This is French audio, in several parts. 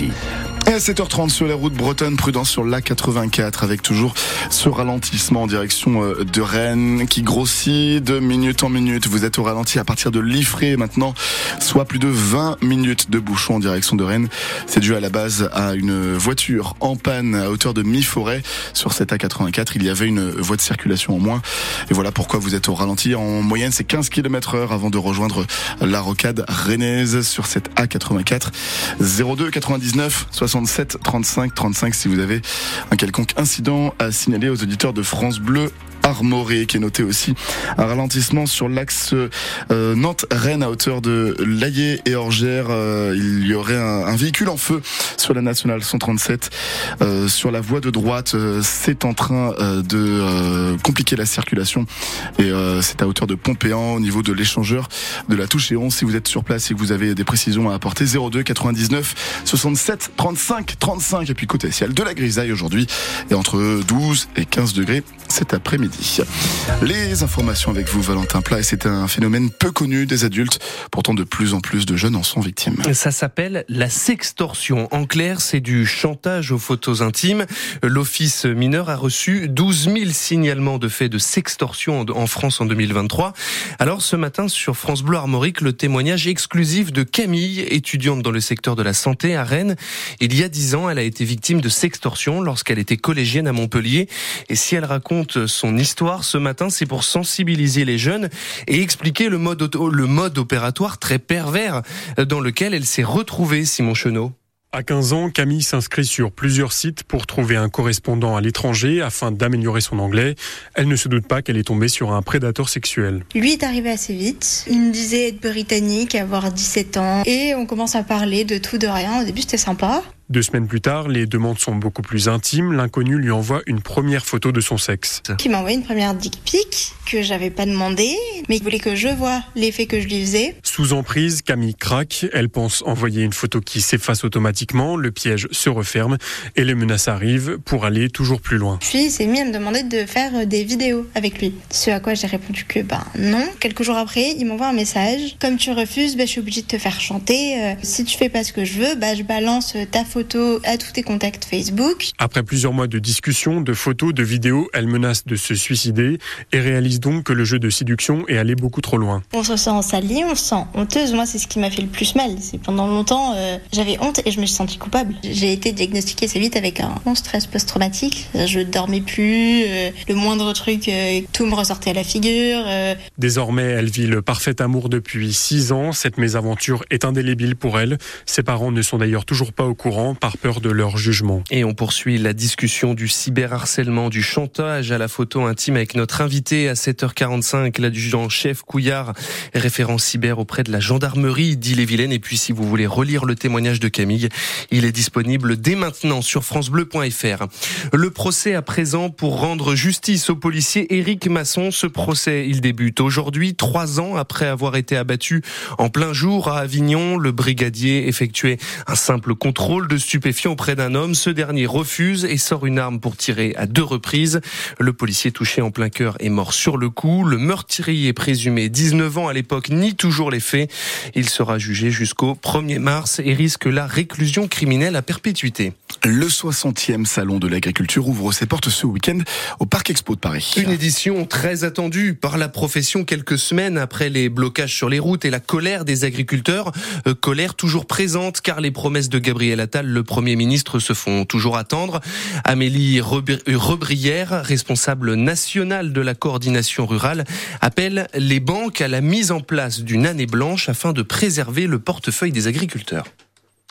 ici. Et à 7h30 sur les routes bretonnes, prudence sur l'A84 avec toujours ce ralentissement en direction euh, de Rennes qui grossit de minute en minute. Vous êtes au ralenti à partir de Liffré maintenant, soit plus de 20 minutes de bouchon en direction de Rennes. C'est dû à la base à une voiture en panne à hauteur de mi-forêt sur cette A84. Il y avait une voie de circulation en moins. Et voilà pourquoi vous êtes au ralenti. En moyenne, c'est 15 km heure avant de rejoindre la rocade rennaise sur cette A84. 02 99 60 37 35 35 si vous avez un quelconque incident à signaler aux auditeurs de France Bleu Armoré qui est noté aussi un ralentissement sur l'axe euh, Nantes-Rennes à hauteur de Laillé et Orgère. Euh, il y aurait un, véhicule en feu sur la nationale 137 euh, sur la voie de droite. c'est en train de compliquer la circulation et c'est à hauteur de Pompéan au niveau de l'échangeur de la touche et 11. Si vous êtes sur place et que vous avez des précisions à apporter, 02 99 67 35 35 et puis côté ciel de la grisaille aujourd'hui et entre 12 et 15 degrés cet après-midi. Les informations avec vous, Valentin Plat, et c'est un phénomène peu connu des adultes. Pourtant, de plus en plus de jeunes en sont victimes. Ça s'appelle la sextorsion. En clair, c'est du chantage aux photos intimes. L'office mineur a reçu 12 000 signalements de faits de sextorsion en France en 2023. Alors, ce matin, sur France Bleu Armorique, le témoignage exclusif de Camille, étudiante dans le secteur de la santé à Rennes. Il y a 10 ans, elle a été victime de sextorsion lorsqu'elle était collégienne à Montpellier. Et si elle raconte son histoire ce matin, c'est pour sensibiliser les jeunes et expliquer le mode, le mode opératoire très pervers dans lequel elle s'est retrouvée, Simon Chenot. À 15 ans, Camille s'inscrit sur plusieurs sites pour trouver un correspondant à l'étranger afin d'améliorer son anglais. Elle ne se doute pas qu'elle est tombée sur un prédateur sexuel. Lui est arrivé assez vite. Il me disait être britannique, avoir 17 ans. Et on commence à parler de tout, de rien. Au début, c'était sympa. Deux semaines plus tard, les demandes sont beaucoup plus intimes. L'inconnu lui envoie une première photo de son sexe. Il m'a envoyé une première dick pic que j'avais pas demandé, mais il voulait que je vois l'effet que je lui faisais. Sous emprise, Camille craque. Elle pense envoyer une photo qui s'efface automatiquement. Le piège se referme et les menaces arrivent pour aller toujours plus loin. Puis il s'est mis à me demander de faire des vidéos avec lui. Ce à quoi j'ai répondu que ben non. Quelques jours après, il m'envoie un message. Comme tu refuses, ben, je suis obligée de te faire chanter. Euh, si tu fais pas ce que je veux, ben, je balance ta photo à tous tes contacts Facebook. Après plusieurs mois de discussions, de photos, de vidéos, elle menace de se suicider et réalise donc que le jeu de séduction est allé beaucoup trop loin. On se sent salie, on se sent honteuse. Moi, c'est ce qui m'a fait le plus mal. C'est pendant longtemps, euh, j'avais honte et je me suis sentie coupable. J'ai été diagnostiquée assez vite avec un stress post-traumatique. Je dormais plus, euh, le moindre truc, euh, tout me ressortait à la figure. Désormais, elle vit le parfait amour depuis six ans. Cette mésaventure est indélébile pour elle. Ses parents ne sont d'ailleurs toujours pas au courant par peur de leur jugement. Et on poursuit la discussion du cyberharcèlement, du chantage à la photo intime avec notre invité à 7h45, l'adjudant-chef Couillard, référent cyber auprès de la gendarmerie d'Ille-et-Vilaine. Et puis si vous voulez relire le témoignage de Camille, il est disponible dès maintenant sur francebleu.fr. Le procès à présent pour rendre justice au policier Éric Masson. Ce procès, il débute aujourd'hui, trois ans après avoir été abattu en plein jour à Avignon. Le brigadier effectuait un simple contrôle de stupéfiant auprès d'un homme. Ce dernier refuse et sort une arme pour tirer à deux reprises. Le policier touché en plein cœur est mort sur le coup. Le meurtrier présumé, 19 ans à l'époque, nie toujours les faits. Il sera jugé jusqu'au 1er mars et risque la réclusion criminelle à perpétuité. Le 60e salon de l'agriculture ouvre ses portes ce week-end au Parc Expo de Paris. Une édition très attendue par la profession quelques semaines après les blocages sur les routes et la colère des agriculteurs. Euh, colère toujours présente car les promesses de Gabriel Attal le Premier ministre se font toujours attendre. Amélie Rebrière, responsable nationale de la coordination rurale, appelle les banques à la mise en place d'une année blanche afin de préserver le portefeuille des agriculteurs.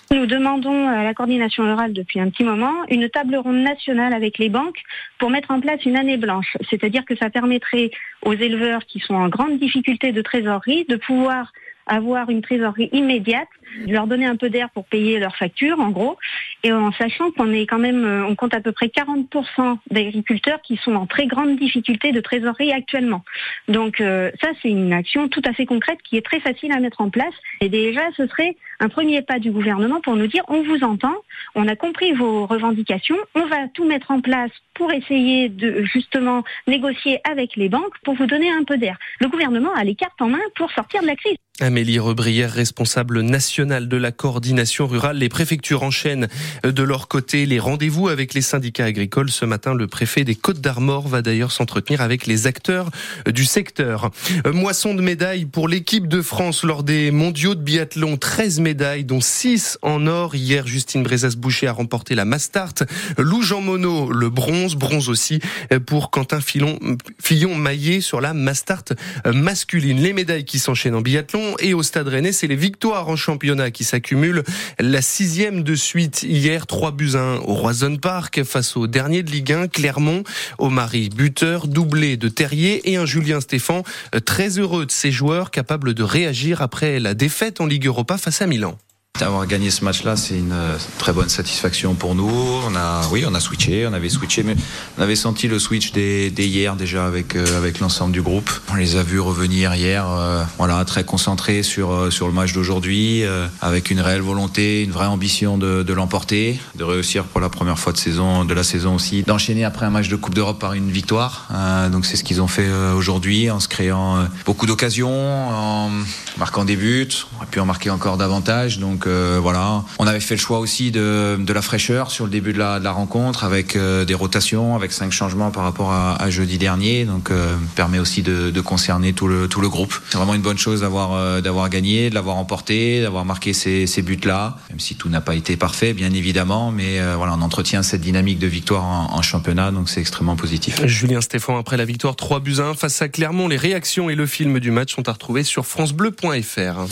Nous demandons à la coordination rurale depuis un petit moment une table ronde nationale avec les banques pour mettre en place une année blanche. C'est-à-dire que ça permettrait aux éleveurs qui sont en grande difficulté de trésorerie de pouvoir avoir une trésorerie immédiate, leur donner un peu d'air pour payer leurs factures, en gros, et en sachant qu'on est quand même, euh, on compte à peu près 40% d'agriculteurs qui sont en très grande difficulté de trésorerie actuellement. Donc euh, ça, c'est une action tout à fait concrète qui est très facile à mettre en place. Et déjà, ce serait un premier pas du gouvernement pour nous dire on vous entend, on a compris vos revendications, on va tout mettre en place pour essayer de justement négocier avec les banques pour vous donner un peu d'air. Le gouvernement a les cartes en main pour sortir de la crise. Amélie Rebrière, responsable nationale de la coordination rurale. Les préfectures enchaînent de leur côté les rendez-vous avec les syndicats agricoles. Ce matin, le préfet des Côtes d'Armor va d'ailleurs s'entretenir avec les acteurs du secteur. Moisson de médailles pour l'équipe de France lors des mondiaux de biathlon. 13 médailles, dont 6 en or. Hier, Justine Brezas-Boucher a remporté la Mastart. Lou Jean Monod, le bronze. Bronze aussi pour Quentin Fillon-Maillet sur la Mastart masculine. Les médailles qui s'enchaînent en biathlon et au Stade Rennais, c'est les victoires en championnat qui s'accumulent. La sixième de suite hier, 3 buts 1 au Roison Park face au dernier de Ligue 1, Clermont. Au Marie, buteur, doublé de Terrier et un Julien Stéphan très heureux de ses joueurs capables de réagir après la défaite en Ligue Europa face à Milan. Avoir gagné ce match-là, c'est une euh, très bonne satisfaction pour nous. On a, oui, on a switché, on avait switché, mais on avait senti le switch dès, hier déjà avec euh, avec l'ensemble du groupe. On les a vus revenir hier, euh, voilà, très concentrés sur sur le match d'aujourd'hui, avec une réelle volonté, une vraie ambition de, de l'emporter, de réussir pour la première fois de saison, de la saison aussi, d'enchaîner après un match de Coupe d'Europe par une victoire. donc c'est ce qu'ils ont fait aujourd'hui, en se créant beaucoup d'occasions, en marquant des buts, on aurait pu en marquer encore davantage. Donc euh, voilà, on avait fait le choix aussi de, de la fraîcheur sur le début de la, rencontre avec euh, des rotations, avec cinq changements par rapport à, jeudi dernier. Donc euh, permet aussi de, concerner tout le, tout le groupe. C'est vraiment une bonne chose d'avoir gagné, de l'avoir emporté, d'avoir marqué ces, buts-là, même si tout n'a pas été parfait, bien évidemment. Mais voilà, on entretient cette dynamique de victoire en, en championnat, donc c'est extrêmement positif. Julien Stéphan, après la victoire 3 buts 1 face à Clermont, les réactions et le film du match sont à retrouver sur francebleu.fr.